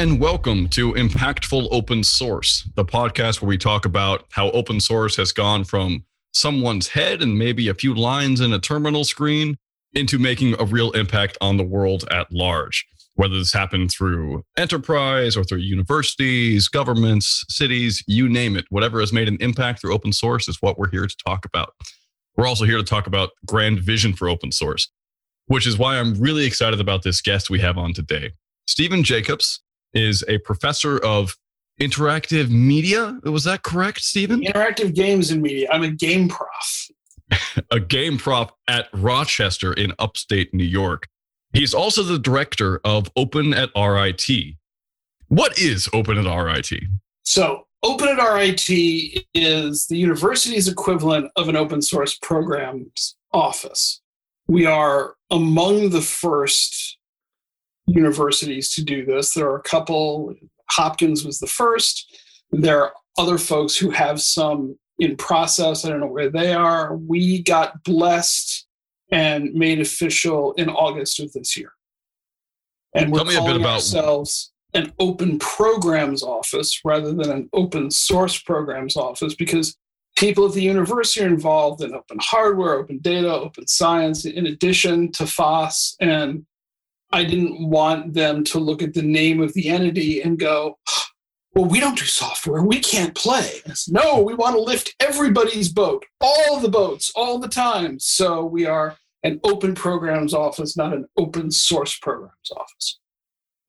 and welcome to Impactful Open Source, the podcast where we talk about how open source has gone from someone's head and maybe a few lines in a terminal screen into making a real impact on the world at large. Whether this happened through enterprise or through universities, governments, cities, you name it, whatever has made an impact through open source is what we're here to talk about. We're also here to talk about grand vision for open source, which is why I'm really excited about this guest we have on today. Stephen Jacobs is a professor of interactive media. Was that correct, Stephen? Interactive games and media. I'm a game prof. a game prof at Rochester in upstate New York. He's also the director of Open at RIT. What is Open at RIT? So, Open at RIT is the university's equivalent of an open source programs office. We are among the first universities to do this. There are a couple, Hopkins was the first. There are other folks who have some in process. I don't know where they are. We got blessed and made official in August of this year. And we're Tell me a bit about ourselves an open programs office rather than an open source programs office because people at the university are involved in open hardware, open data, open science, in addition to FOSS. And I didn't want them to look at the name of the entity and go, well, we don't do software. We can't play. Said, no, we want to lift everybody's boat, all the boats, all the time. So we are an open programs office, not an open source programs office.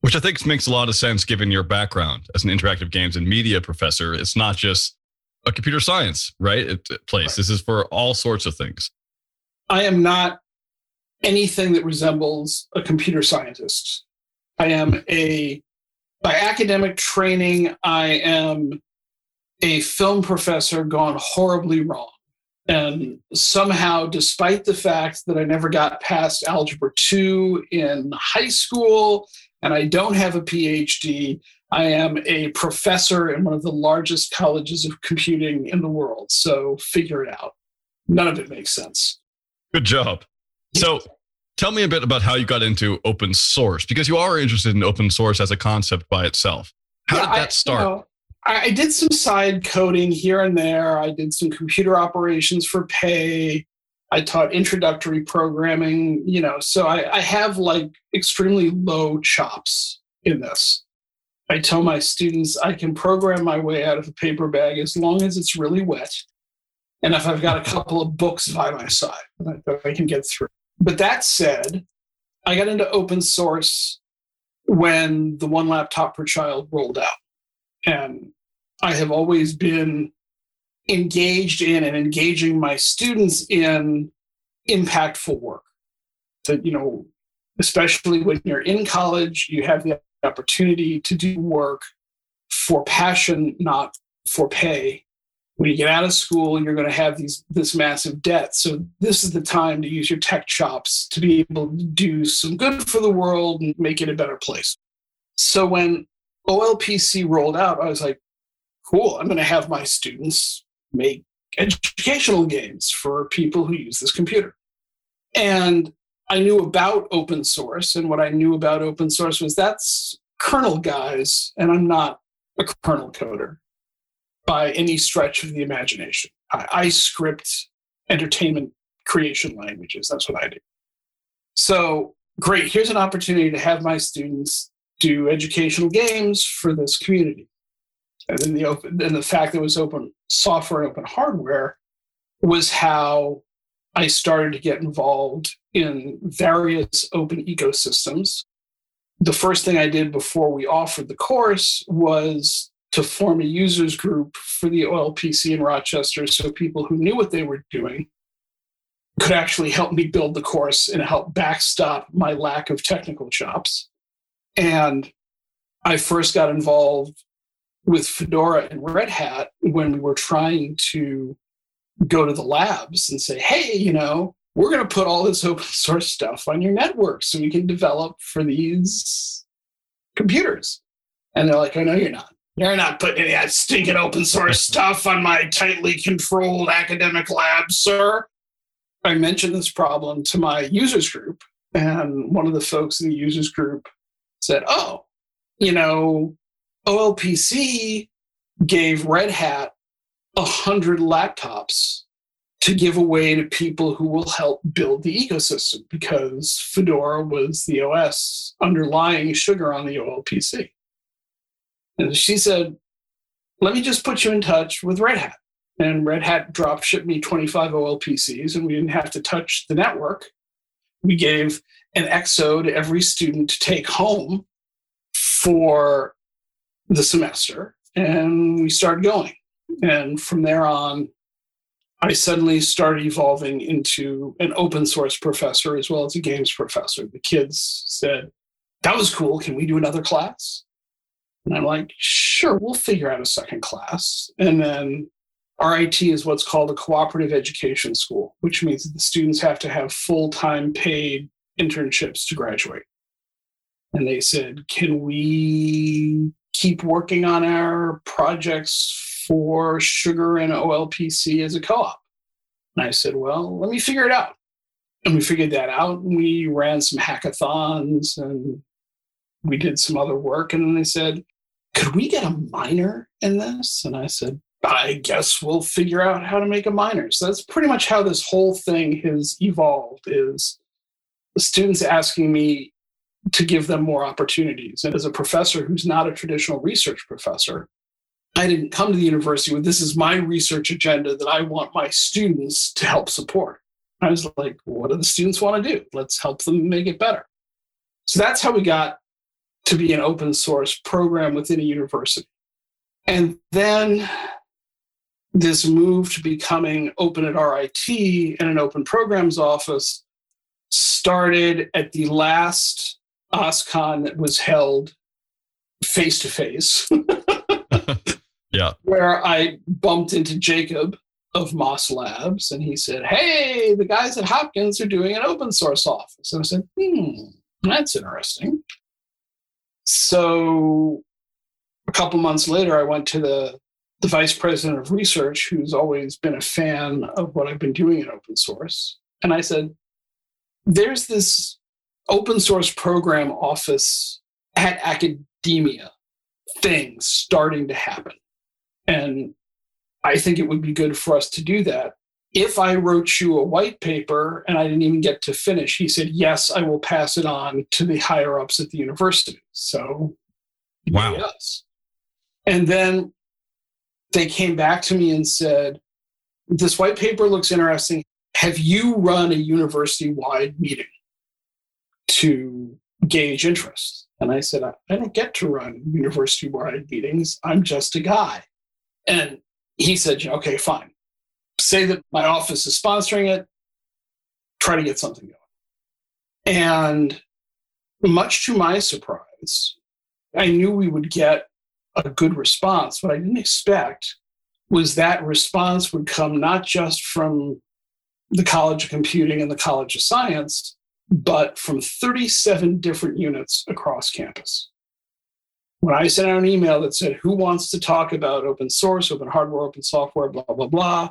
Which I think makes a lot of sense given your background as an interactive games and media professor. It's not just a computer science, right? It, place. Right. This is for all sorts of things. I am not anything that resembles a computer scientist. I am a by academic training, I am a film professor gone horribly wrong. And somehow, despite the fact that I never got past Algebra 2 in high school and I don't have a PhD, I am a professor in one of the largest colleges of computing in the world. So figure it out. None of it makes sense. Good job. So Tell me a bit about how you got into open source because you are interested in open source as a concept by itself. How yeah, did that I, start? You know, I did some side coding here and there. I did some computer operations for pay. I taught introductory programming, you know, so I, I have like extremely low chops in this. I tell my students I can program my way out of a paper bag as long as it's really wet. And if I've got a couple of books by my side I can get through. But that said, I got into open source when the one laptop per child rolled out. And I have always been engaged in and engaging my students in impactful work. So, you know, especially when you're in college, you have the opportunity to do work for passion, not for pay when you get out of school you're going to have these this massive debt. So this is the time to use your tech chops to be able to do some good for the world and make it a better place. So when olpc rolled out i was like cool i'm going to have my students make educational games for people who use this computer. And i knew about open source and what i knew about open source was that's kernel guys and i'm not a kernel coder by any stretch of the imagination. I, I script entertainment creation languages. That's what I do. So great. Here's an opportunity to have my students do educational games for this community. And then the open and the fact that it was open software and open hardware was how I started to get involved in various open ecosystems. The first thing I did before we offered the course was to form a users group for the OLPC in Rochester so people who knew what they were doing could actually help me build the course and help backstop my lack of technical chops. And I first got involved with Fedora and Red Hat when we were trying to go to the labs and say, hey, you know, we're going to put all this open source stuff on your network so we can develop for these computers. And they're like, oh, no, you're not. You're not putting any of that stinking open source stuff on my tightly controlled academic lab, sir. I mentioned this problem to my users group, and one of the folks in the users group said, Oh, you know, OLPC gave Red Hat a hundred laptops to give away to people who will help build the ecosystem because Fedora was the OS underlying sugar on the OLPC. And she said, let me just put you in touch with Red Hat. And Red Hat drop shipped me 25 OLPCs, and we didn't have to touch the network. We gave an XO to every student to take home for the semester, and we started going. And from there on, I suddenly started evolving into an open source professor as well as a games professor. The kids said, That was cool. Can we do another class? And I'm like, Sure, we'll figure out a second class. And then RIT is what's called a cooperative education school, which means that the students have to have full time paid internships to graduate. And they said, Can we keep working on our projects for Sugar and OLPC as a co op? And I said, Well, let me figure it out. And we figured that out. We ran some hackathons and we did some other work. And then they said, Could we get a minor in this? And I said, I guess we'll figure out how to make a minor. So that's pretty much how this whole thing has evolved is students asking me to give them more opportunities. And as a professor who's not a traditional research professor, I didn't come to the university with this is my research agenda that I want my students to help support. I was like, what do the students want to do? Let's help them make it better. So that's how we got to be an open source program within a university. And then this move to becoming open at RIT and an open programs office started at the last OSCON that was held face to face. Yeah. Where I bumped into Jacob of Moss Labs and he said, Hey, the guys at Hopkins are doing an open source office. And I said, Hmm, that's interesting. So a couple months later, I went to the, the vice president of research, who's always been a fan of what I've been doing in open source. And I said, There's this open source program office at academia thing starting to happen. And I think it would be good for us to do that. If I wrote you a white paper and I didn't even get to finish, he said, Yes, I will pass it on to the higher ups at the university. So, wow. Yes. And then they came back to me and said, This white paper looks interesting. Have you run a university wide meeting to gauge interest? And I said, I don't get to run university wide meetings. I'm just a guy. And he said, okay, fine. Say that my office is sponsoring it, try to get something going. And much to my surprise, I knew we would get a good response. What I didn't expect was that response would come not just from the College of Computing and the College of Science, but from 37 different units across campus when I sent out an email that said, Who wants to talk about open source, open hardware, open software, blah, blah, blah,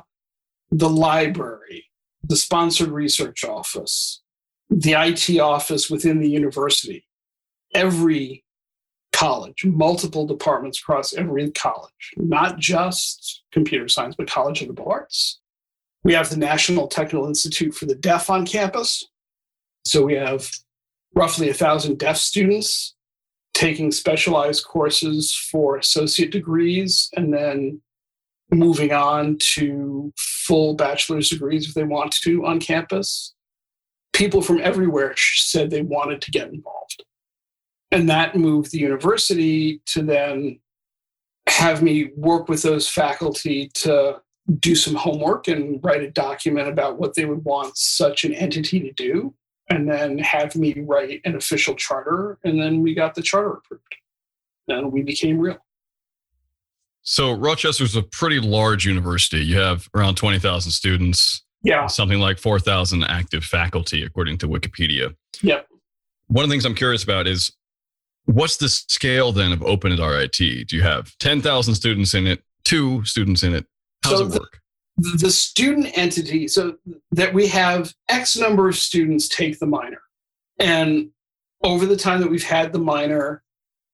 the library, the sponsored research office, the IT office within the university, every college, multiple departments across every college, not just computer science, but college of the arts. We have the National Technical Institute for the Deaf on campus. So we have roughly a thousand deaf students taking specialized courses for associate degrees and then moving on to full bachelor's degrees if they want to on campus. People from everywhere said they wanted to get involved. And that moved the university to then have me work with those faculty to do some homework and write a document about what they would want such an entity to do and then have me write an official charter. And then we got the charter approved. And we became real. So Rochester's a pretty large university. You have around 20,000 students. Yeah. Something like 4,000 active faculty, according to Wikipedia. Yep. One of the things I'm curious about is what's the scale then of Open at RIT? Do you have 10,000 students in it, two students in it? How so does it work? the student entity, so that we have X number of students take the minor. And over the time that we've had the minor,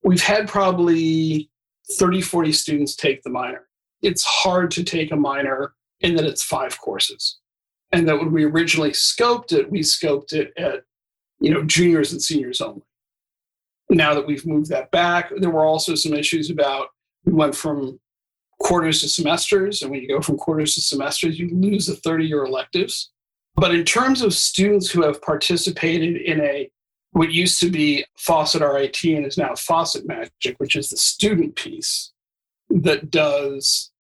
we've had probably 30, 40 students take the minor. It's hard to take a minor in that it's five courses. And that when we originally scoped it, we scoped it at, you know, juniors and seniors only. Now that we've moved that back, there were also some issues about we went from quarters to semesters. And when you go from quarters to semesters, you lose the 30 year electives. But in terms of students who have participated in a what used to be FOSS@RIT and is now FOSS@MAGIC, which is the student piece that does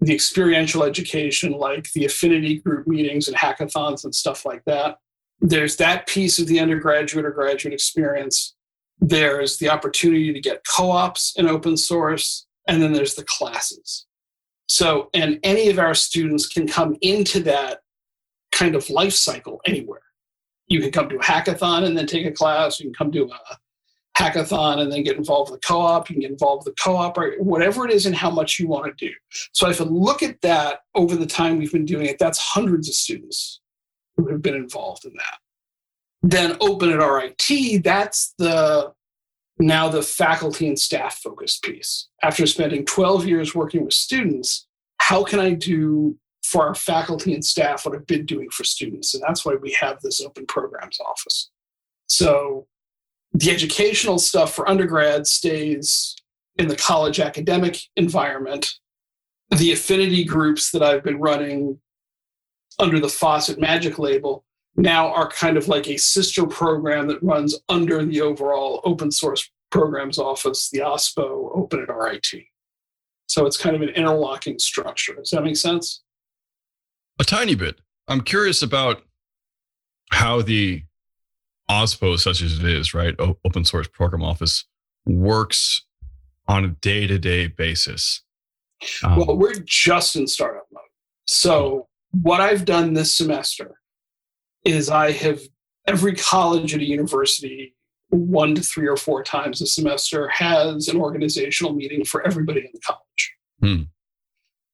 the experiential education, like the affinity group meetings and hackathons and stuff like that. There's that piece of the undergraduate or graduate experience. There's the opportunity to get co ops in open source. And then there's the classes. So, and any of our students can come into that kind of life cycle anywhere. You can come to a hackathon and then take a class. You can come to a hackathon and then get involved with the co-op. You can get involved with the co-op or whatever it is and how much you want to do. So if I look at that over the time we've been doing it, that's hundreds of students who have been involved in that. Then open at RIT, that's the now the faculty and staff focused piece. After spending 12 years working with students, how can I do for our faculty and staff what I've been doing for students? And that's why we have this open programs office. So the educational stuff for undergrad stays in the college academic environment. The affinity groups that I've been running under the FOSS@MAGIC label now are kind of like a sister program that runs under the overall open source programs office, the OSPO, open at RIT. So it's kind of an interlocking structure. Does that make sense? A tiny bit. I'm curious about how the OSPO, such as it is, right, open source program office, works on a day to day basis. Um, well, we're just in startup mode. So, what I've done this semester is I have every college at a university one to three or four times a semester has an organizational meeting for everybody in the college. Hmm.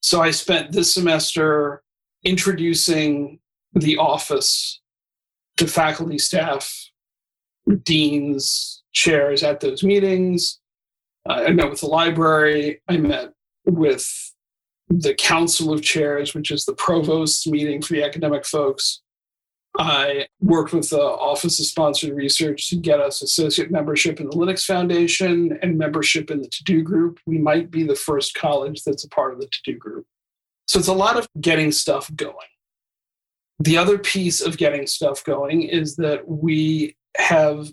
So I spent this semester introducing the office to faculty, staff, deans, chairs at those meetings. Uh, I met with the library. I met with the Council of Chairs, which is the provost's meeting for the academic folks. I worked with the Office of Sponsored Research to get us associate membership in the Linux Foundation and membership in the To Do Group. We might be the first college that's a part of the To Do Group. So it's a lot of getting stuff going. The other piece of getting stuff going is that we have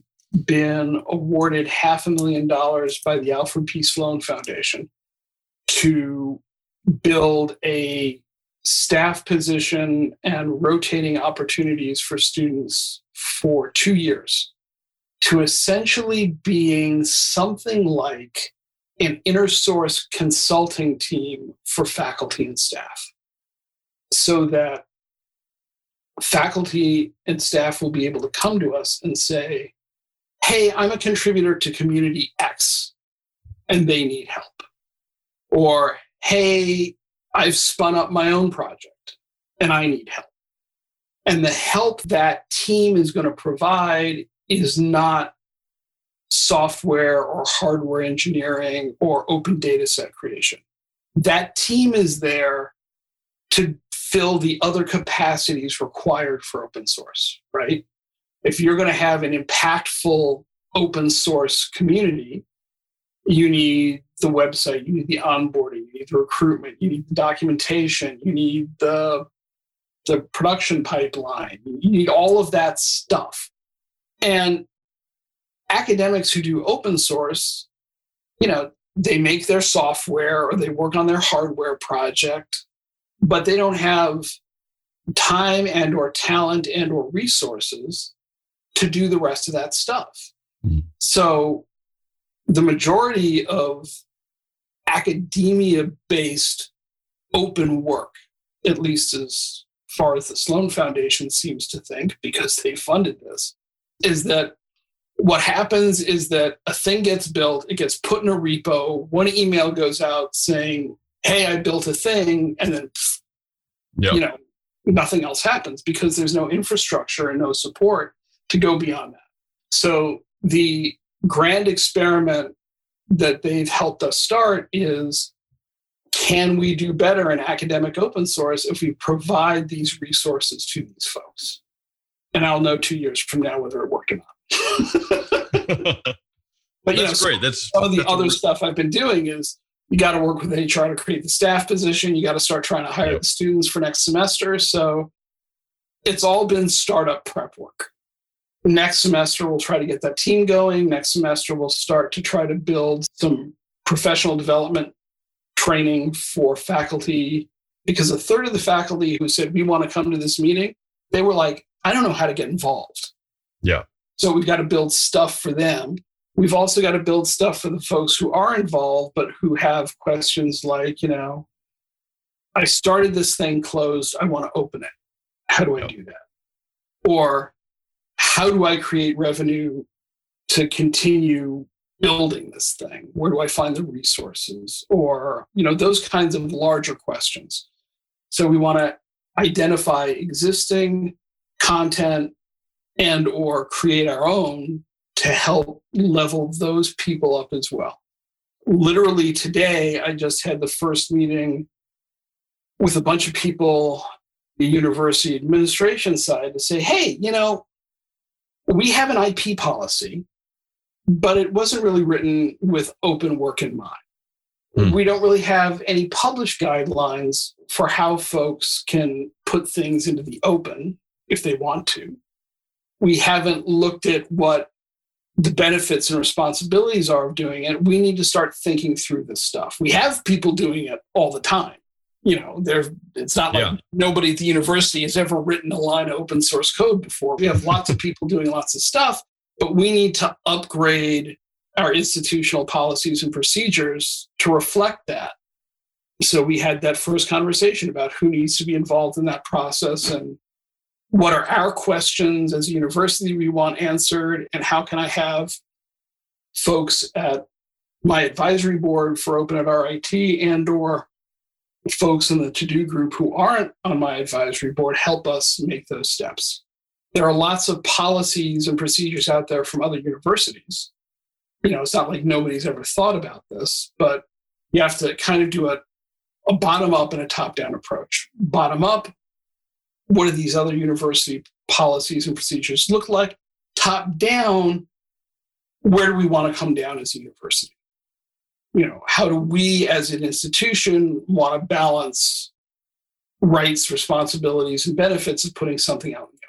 been awarded half a million dollars by the Alfred P. Sloan Foundation to build a staff position and rotating opportunities for students for two years to essentially being something like an inner source consulting team for faculty and staff so that faculty and staff will be able to come to us and say, Hey, I'm a contributor to community X and they need help. Or, Hey, I've spun up my own project and I need help. And the help that team is going to provide is not software or hardware engineering or open data set creation. That team is there to fill the other capacities required for open source, right? If you're going to have an impactful open source community, you need the website, you need the onboarding, you need the recruitment, you need the documentation, you need the the production pipeline, you need all of that stuff. And academics who do open source, you know, they make their software or they work on their hardware project, but they don't have time and or talent and or resources to do the rest of that stuff. Mm-hmm. So the majority of academia based open work, at least as far as the Sloan Foundation seems to think, because they funded this, is that what happens is that a thing gets built, it gets put in a repo, one email goes out saying, Hey, I built a thing, and then, yep. you know, nothing else happens because there's no infrastructure and no support to go beyond that. So the grand experiment that they've helped us start is can we do better in academic open source if we provide these resources to these folks? And I'll know two years from now whether it worked or not. But you that's know, great. That's some of the that's other a- stuff I've been doing is you got to work with HR to create the staff position. You got to start trying to hire Yep. the students for next semester. So it's all been startup prep work. Next semester, we'll try to get that team going. Next semester, we'll start to try to build some professional development training for faculty because a third of the faculty who said, We want to come to this meeting, they were like, I don't know how to get involved. Yeah. So we've got to build stuff for them. We've also got to build stuff for the folks who are involved, but who have questions like, you know, I started this thing closed. I want to open it. How do I do that? Or how do I create revenue to continue building this thing? Where do I find the resources? Or, you know, those kinds of larger questions. So we want to identify existing content and or create our own to help level those people up as well. Literally today, I just had the first meeting with a bunch of people, the university administration side, to say, hey, you know, we have an IP policy, but it wasn't really written with open work in mind. Hmm. We don't really have any published guidelines for how folks can put things into the open if they want to. We haven't looked at what the benefits and responsibilities are of doing it. We need to start thinking through this stuff. We have people doing it all the time. You know, there it's not like Yeah. nobody at the university has ever written a line of open source code before. We have lots of people doing lots of stuff, but we need to upgrade our institutional policies and procedures to reflect that. So we had that first conversation about who needs to be involved in that process and what are our questions as a university we want answered and how can I have folks at my advisory board for Open at RIT and or folks in the to-do group who aren't on my advisory board help us make those steps. There are lots of policies and procedures out there from other universities. You know, it's not like nobody's ever thought about this, but you have to kind of do a, a bottom up and a top down approach. Bottom up, what do these other university policies and procedures look like? Top down, where do we want to come down as a university? You know, how do we as an institution want to balance rights, responsibilities, and benefits of putting something out in the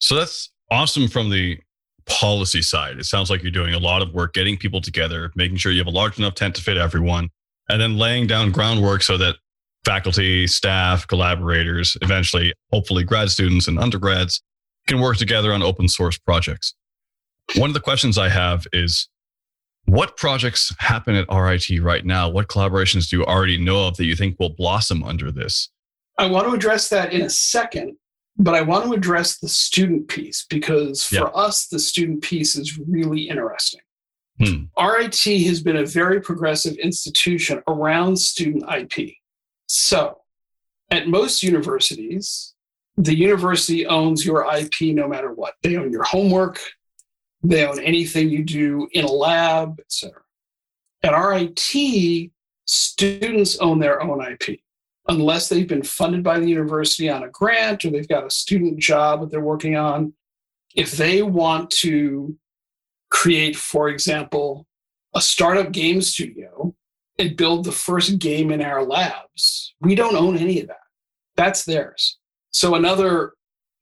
So that's awesome from the policy side. It sounds like you're doing a lot of work getting people together, making sure you have a large enough tent to fit everyone, and then laying down groundwork so that faculty, staff, collaborators, eventually, hopefully, grad students and undergrads can work together on open source projects. One of the questions I have is what projects happen at RIT right now? What collaborations do you already know of that you think will blossom under this? I want to address that in a second, but I want to address the student piece because for Yeah. us, the student piece is really interesting. Hmm. RIT has been a very progressive institution around student IP. So, at most universities, the university owns your IP no matter what. They own your homework, they own anything you do in a lab, etc. At RIT, students own their own IP unless they've been funded by the university on a grant or they've got a student job that they're working on. If they want to create, for example, a startup game studio and build the first game in our labs, we don't own any of that. That's theirs. So, another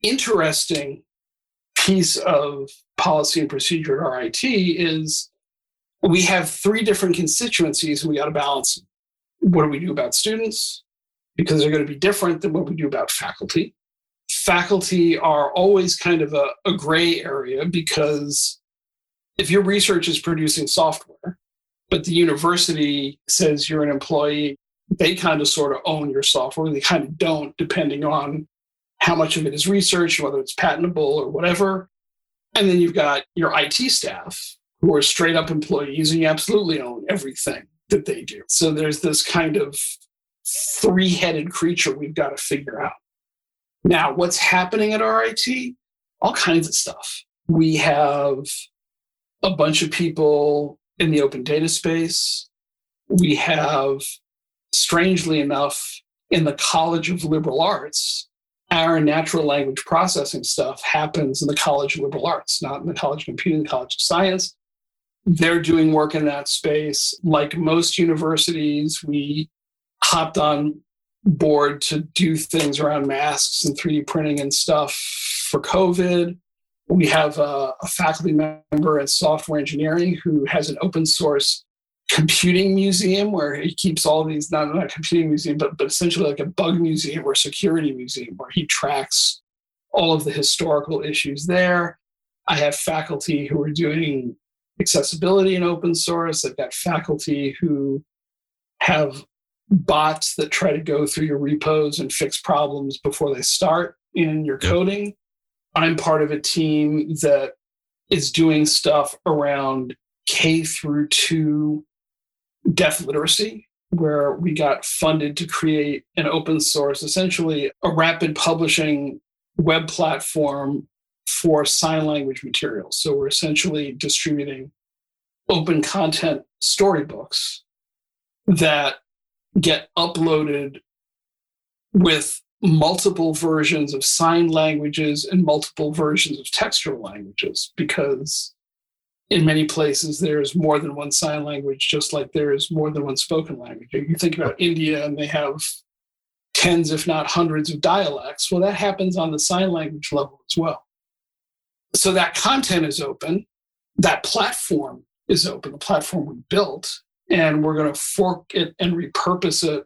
interesting piece of policy and procedure at RIT is we have three different constituencies and we got to balance. What do we do about students? Because they're going to be different than what we do about faculty. Faculty are always kind of a, a gray area because if your research is producing software, but the university says you're an employee, they kind of sort of own your software. They kind of don't, depending on how much of it is research, whether it's patentable or whatever. And then you've got your IT staff who are straight up employees and you absolutely own everything that they do. So there's this kind of three headed creature we've got to figure out. Now, what's happening at RIT? All kinds of stuff. We have a bunch of people in the open data space. We have, strangely enough, in the College of Liberal Arts, our natural language processing stuff happens in the College of Liberal Arts, not in the College of Computing, the College of Science. They're doing work in that space. Like most universities, we hopped on board to do things around masks and 3D printing and stuff for COVID. We have a, a, faculty member in software engineering who has an open source computing museum where he keeps all these, not, not a computing museum, but, but essentially like a bug museum or security museum where he tracks all of the historical issues there. I have faculty who are doing accessibility in open source. I've got faculty who have bots that try to go through your repos and fix problems before they start in your coding. I'm part of a team that is doing stuff around K through two deaf literacy, where we got funded to create an open source, essentially a rapid publishing web platform for sign language materials. So we're essentially distributing open content storybooks that get uploaded with multiple versions of sign languages and multiple versions of textual languages because in many places there's more than one sign language just like there is more than one spoken language. You think about india and they have tens if not hundreds of dialects. Well that happens on the sign language level as well. So that content is open. That platform is open the platform we built and we're going to fork it and repurpose it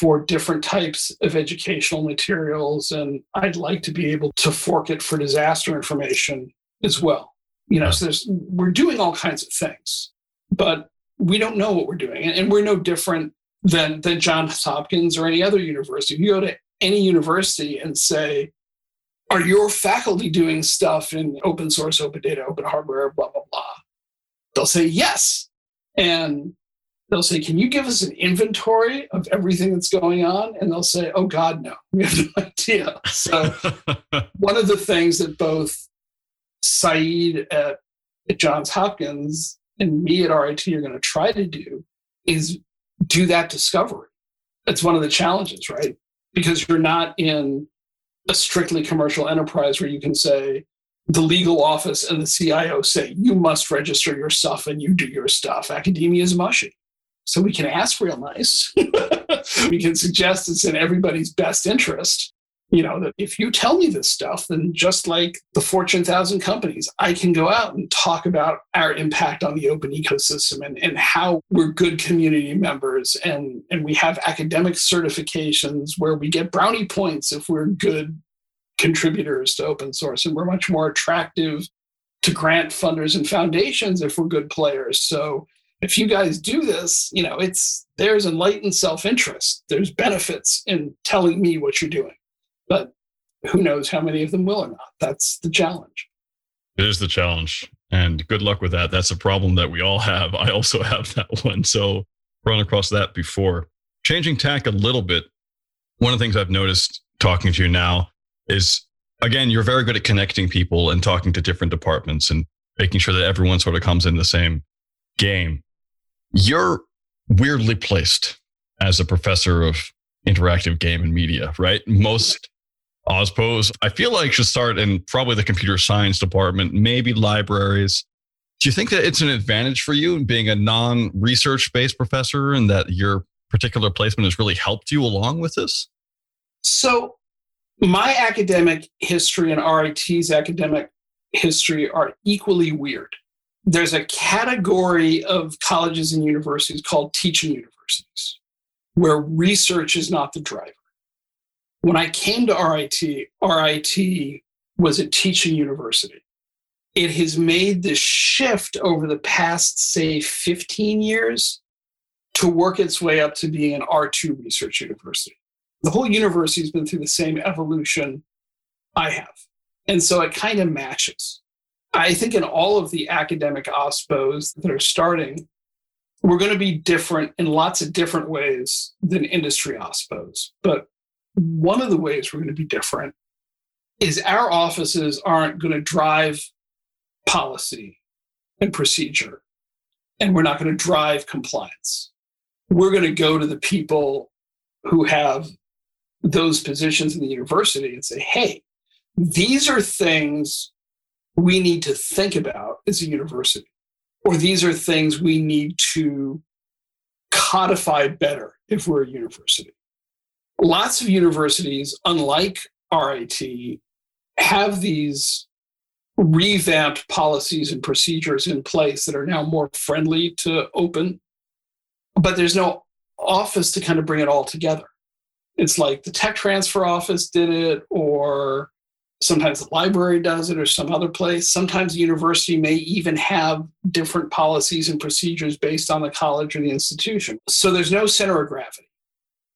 for different types of educational materials. And I'd like to be able to fork it for disaster information as well. You know, so there's, we're doing all kinds of things, but we don't know what we're doing. And, we're no different than, than Johns Hopkins or any other university. If you go to any university and say, are your faculty doing stuff in open source, open data, open hardware, blah, blah, blah? They'll say yes. And they'll say, Can you give us an inventory of everything that's going on? And they'll say, Oh, God, no, we have no idea. So, one of the things that both Sayeed at, at Johns Hopkins and me at RIT are going to try to do is do that discovery. That's one of the challenges, right? Because you're not in a strictly commercial enterprise where you can say, the legal office and the CIO say you must register your stuff and you do your stuff. Academia is mushy. So we can ask real nice. we can suggest it's in everybody's best interest. You know, that if you tell me this stuff, then just like the Fortune 1000 companies, I can go out and talk about our impact on the open ecosystem and, and how we're good community members. And, and we have academic certifications where we get brownie points if we're good contributors to open source. And we're much more attractive to grant funders and foundations if we're good players. So if you guys do this, you know, it's there's enlightened self-interest. There's benefits in telling me what you're doing. But who knows how many of them will or not? That's the challenge. It is the challenge. And good luck with that. That's a problem that we all have. I also have that one. So run across that before. Changing tack a little bit. One of the things I've noticed talking to you now is again, you're very good at connecting people and talking to different departments and making sure that everyone sort of comes in the same game you're weirdly placed as a professor of interactive game and media, right? Most OSPOs, I feel like should start in probably the computer science department, maybe libraries. Do you think that it's an advantage for you in being a non research based professor and that your particular placement has really helped you along with this? So, my academic history and RIT's academic history are equally weird there's a category of colleges and universities called teaching universities where research is not the driver. When I came to RIT, RIT was a teaching university. It has made this shift over the past, say, 15 years to work its way up to being an R2 research university. The whole university has been through the same evolution I have. And so it kind of matches. I think in all of the academic OSPOs that are starting, we're going to be different in lots of different ways than industry OSPOs. But one of the ways we're going to be different is our offices aren't going to drive policy and procedure. and we're not going to drive compliance. We're going to go to the people who have those positions in the university and say, hey, these are things we need to think about as a university, or these are things we need to codify better if we're a university. Lots of universities, unlike RIT, have these revamped policies and procedures in place that are now more friendly to open, but there's no office to kind of bring it all together. It's like the tech transfer office did it, or sometimes the library does it, or some other place. Sometimes the university may even have different policies and procedures based on the college or the institution. So there's no center of gravity.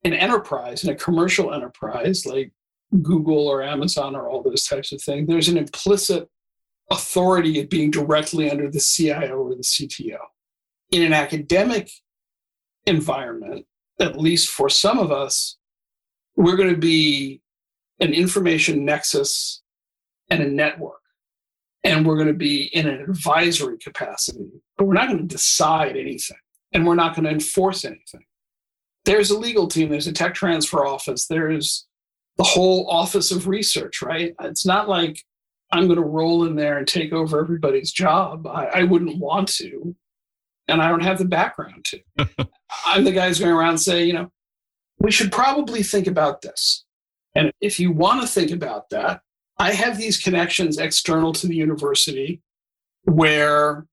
In enterprise, in a commercial enterprise like Google or Amazon or all those types of things, there's an implicit authority of being directly under the CIO or the CTO. In an academic environment, at least for some of us, we're going to be an information nexus and a network. And we're going to be in an advisory capacity, but we're not going to decide anything and we're not going to enforce anything. There's a legal team, there's a tech transfer office, there's the whole office of research, right? It's not like I'm going to roll in there and take over everybody's job. I, I wouldn't want to, and I don't have the background to. I'm the guy who's going around saying, you know, we should probably think about this. And if you want to think about that, I have these connections external to the university where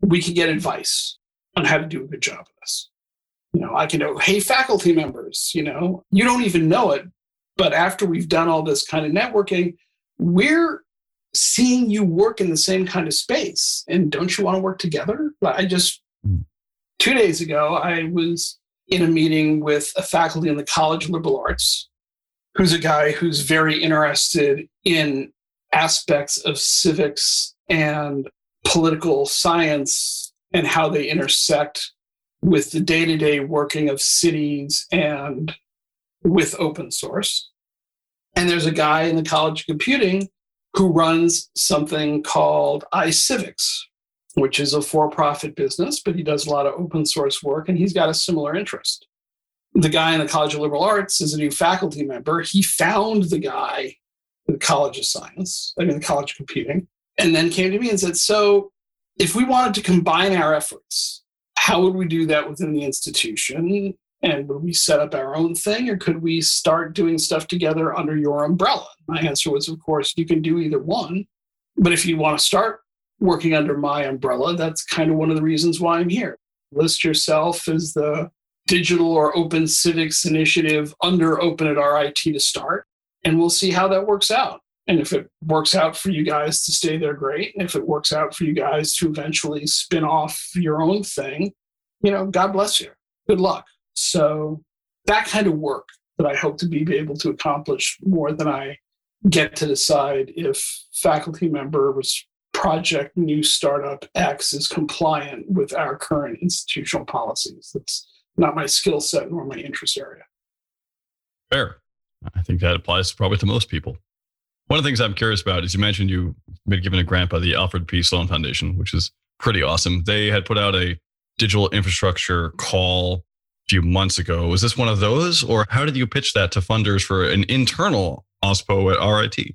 we can get advice on how to do a good job of this. You know, I can know, hey, faculty members, you know, you don't even know it, but after we've done all this kind of networking, we're seeing you work in the same kind of space. And don't you want to work together? But I just, hmm. two days ago, I was in a meeting with a faculty in the College of Liberal Arts, who's a guy who's very interested in aspects of civics and political science and how they intersect with the day to day working of cities and with open source. And there's a guy in the College of Computing who runs something called iCivics, which is a for profit business, but he does a lot of open source work and he's got a similar interest. The guy in the College of Liberal Arts is a new faculty member. He found the guy in the College of Science, I mean, the College of Computing, and then came to me and said, So, if we wanted to combine our efforts, how would we do that within the institution? And would we set up our own thing or could we start doing stuff together under your umbrella? My answer was, of course, you can do either one. But if you want to start working under my umbrella, that's kind of one of the reasons why I'm here. List yourself as the digital or open civics initiative under Open at RIT to start, and we'll see how that works out. And if it works out for you guys to stay there, great. And if it works out for you guys to eventually spin off your own thing, you know, God bless you. Good luck. So that kind of work that I hope to be able to accomplish more than I get to decide if faculty member was project new startup X is compliant with our current institutional policies. That's not my skill set nor my interest area. Fair. I think that applies probably to most people. One of the things I'm curious about is you mentioned you've been given a grant by the Alfred P. Sloan Foundation, which is pretty awesome. They had put out a digital infrastructure call a few months ago. Was this one of those, or how did you pitch that to funders for an internal OSPO at RIT?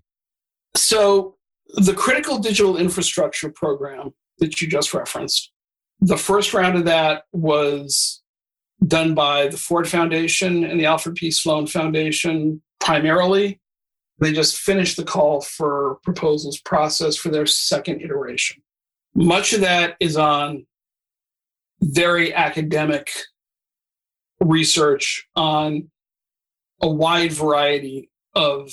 So, the Critical Digital Infrastructure Program that you just referenced, the first round of that was done by the Ford Foundation and the Alfred P. Sloan Foundation primarily. They just finished the call for proposals process for their second iteration. Much of that is on very academic research on a wide variety of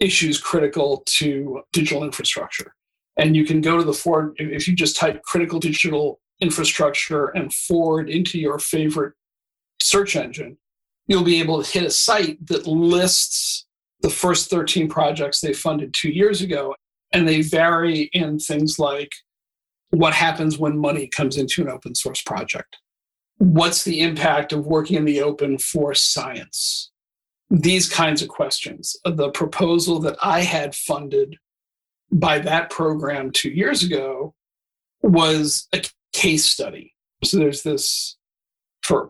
issues critical to digital infrastructure. And you can go to the Ford, if you just type critical digital infrastructure and Ford into your favorite search engine, you'll be able to hit a site that lists the first 13 projects they funded two years ago. And they vary in things like what happens when money comes into an open source project what's the impact of working in the open for science? These kinds of questions. The proposal that I had funded by that program two years ago was a case study So there's this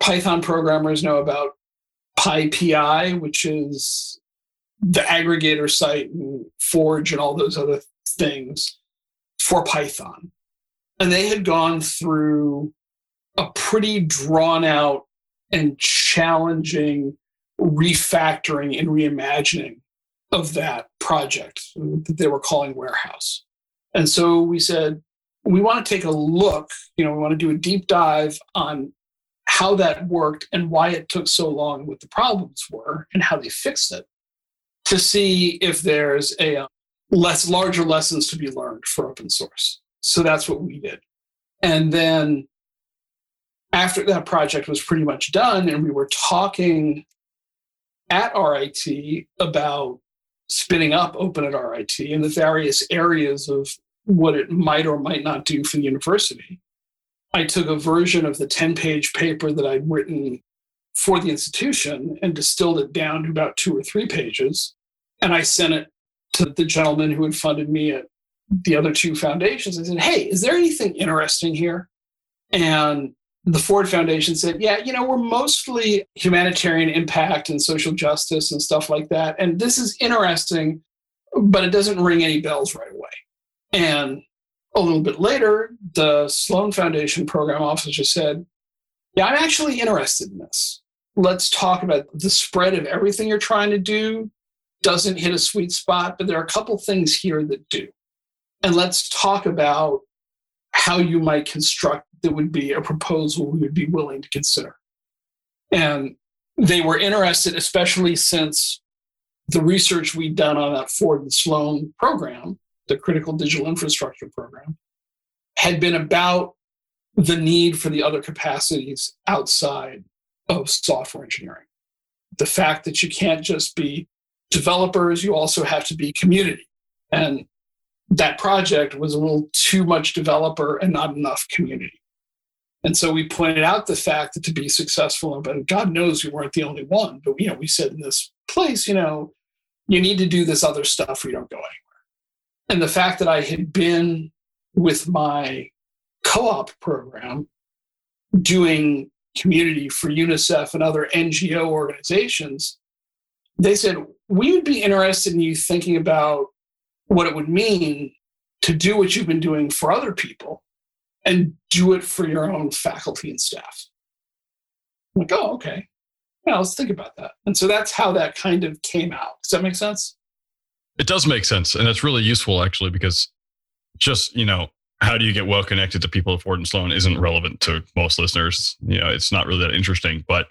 Python programmers know about PyPI, which is the aggregator site and Forge and all those other things for Python. And they had gone through a pretty drawn out and challenging refactoring and reimagining of that project that they were calling Warehouse. And so we said, we want to take a look, you know, we want to do a deep dive on how that worked and why it took so long, what the problems were, and how they fixed it to see if there's a uh, less larger lessons to be learned for open source. So that's what we did. And then after that project was pretty much done and we were talking at RIT about spinning up open at RIT and the various areas of what it might or might not do for the university. I took a version of the 10 page paper that I'd written for the institution and distilled it down to about two or three pages. And I sent it to the gentleman who had funded me at the other two foundations. I said, Hey, is there anything interesting here? And the Ford Foundation said, Yeah, you know, we're mostly humanitarian impact and social justice and stuff like that. And this is interesting, but it doesn't ring any bells right away. And a little bit later, the Sloan Foundation program officer said, Yeah, I'm actually interested in this. Let's talk about the spread of everything you're trying to do doesn't hit a sweet spot, but there are a couple things here that do. And let's talk about how you might construct that would be a proposal we would be willing to consider. And they were interested, especially since the research we'd done on that Ford and Sloan program, the Critical Digital Infrastructure Program, had been about the need for the other capacities outside of software engineering. The fact that you can't just be developers, you also have to be community. And that project was a little too much developer and not enough community. And so we pointed out the fact that to be successful, but God knows we weren't the only one, but you know, we said in this place, you know, you need to do this other stuff or you don't go anywhere. And the fact that I had been with my co-op program doing community for UNICEF and other NGO organizations, they said, we would be interested in you thinking about what it would mean to do what you've been doing for other people and do it for your own faculty and staff. I'm like, oh, okay. Yeah, let's think about that. And so that's how that kind of came out. Does that make sense? It does make sense. And it's really useful actually, because just, you know, how do you get well connected to people at Ford and Sloan isn't relevant to most listeners. You know, it's not really that interesting, but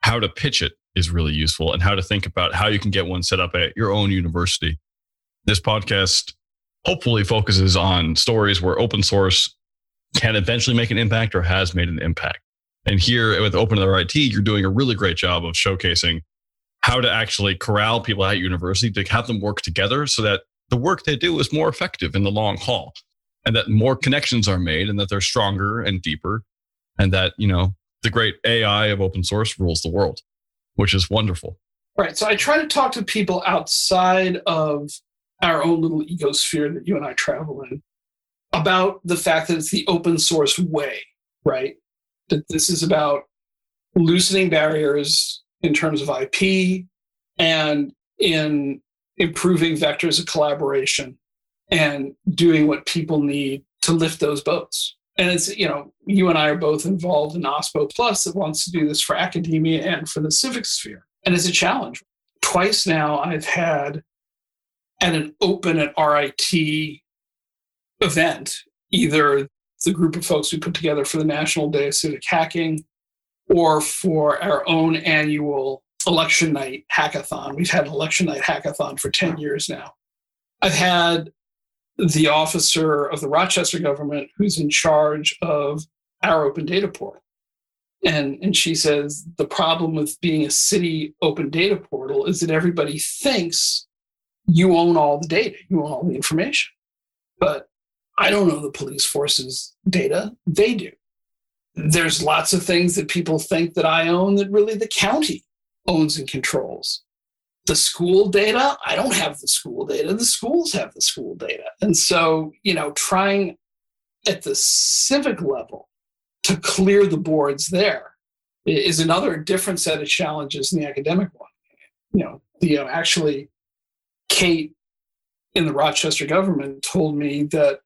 how to pitch it is really useful and how to think about how you can get one set up at your own university. This podcast hopefully focuses on stories where open source can eventually make an impact or has made an impact. And here with Open at RIT, you're doing a really great job of showcasing how to actually corral people at university to have them work together so that the work they do is more effective in the long haul and that more connections are made and that they're stronger and deeper and that, you know, the great AI of open source rules the world, which is wonderful. Right. So I try to talk to people outside of our own little ecosphere that you and I travel in about the fact that it's the open source way, right? That this is about loosening barriers in terms of IP and in improving vectors of collaboration and doing what people need to lift those boats. And it's, you know, you and I are both involved in OSPO Plus that wants to do this for academia and for the civic sphere. And it's a challenge. Twice now I've had at an open at RIT event, either the group of folks we put together for the National Day of Civic Hacking or for our own annual election night hackathon. We've had an election night hackathon for 10 years now. I've had the officer of the Rochester government who's in charge of our open data portal. And, and she says the problem with being a city open data portal is that everybody thinks you own all the data, you own all the information. But I don't know the police force's data, they do. There's lots of things that people think that I own that really the county owns and controls. The school data, I don't have the school data. The schools have the school data. And so, you know, trying at the civic level to clear the boards there is another different set of challenges than the academic one. You know, the uh, actually Kate in the Rochester government told me that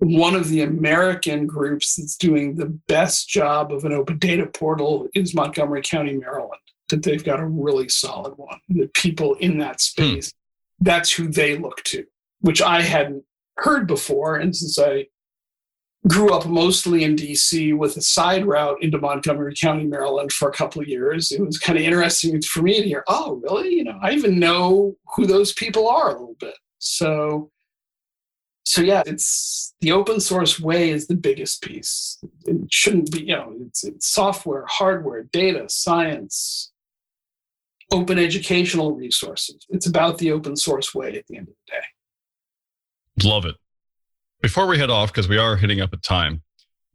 one of the American groups that's doing the best job of an open data portal is Montgomery County, Maryland. That they've got a really solid one. The people in that hmm. space, hmm. that's who they look to, which I hadn't heard before. And since I grew up mostly in DC with a side route into Montgomery County, Maryland for a couple of years. It was kind of interesting for me to hear, oh, really? You know, I even know who those people are a little bit. So so yeah, it's the open source way is the biggest piece. It shouldn't be, you know, it's, it's software, hardware, data, science, open educational resources. It's about the open source way at the end of the day. Love it. Before we head off, because we are hitting up at time,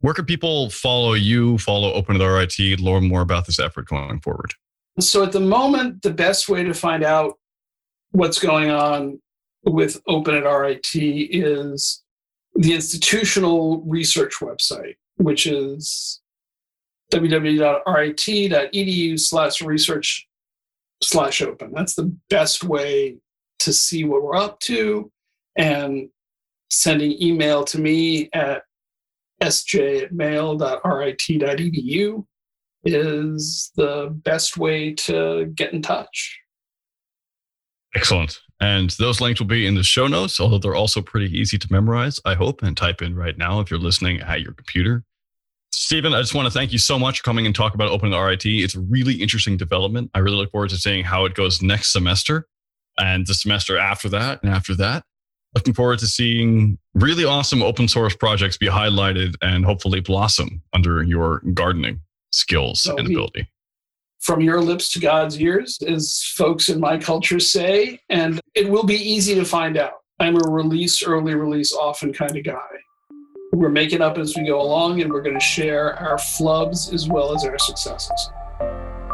where can people follow you, follow Open with RIT, learn more about this effort going forward? So at the moment, the best way to find out what's going on with Open at RIT is the institutional research website, which is www.rit.edu slash research slash open. That's the best way to see what we're up to. And sending email to me at sj at mail.rit.edu is the best way to get in touch. Excellent. And those links will be in the show notes, although they're also pretty easy to memorize, I hope, and type in right now if you're listening at your computer. Stephen, I just want to thank you so much for coming and talk about Open RIT. It's a really interesting development. I really look forward to seeing how it goes next semester and the semester after that and after that. Looking forward to seeing really awesome open source projects be highlighted and hopefully blossom under your gardening skills so and ability from your lips to God's ears, as folks in my culture say, and it will be easy to find out. I'm a release, early release, often kind of guy. We're making up as we go along, and we're going to share our flubs as well as our successes.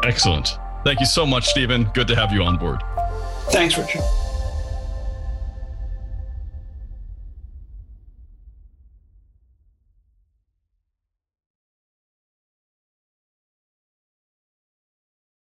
Excellent. Thank you so much, Stephen. Good to have you on board. Thanks, Richard.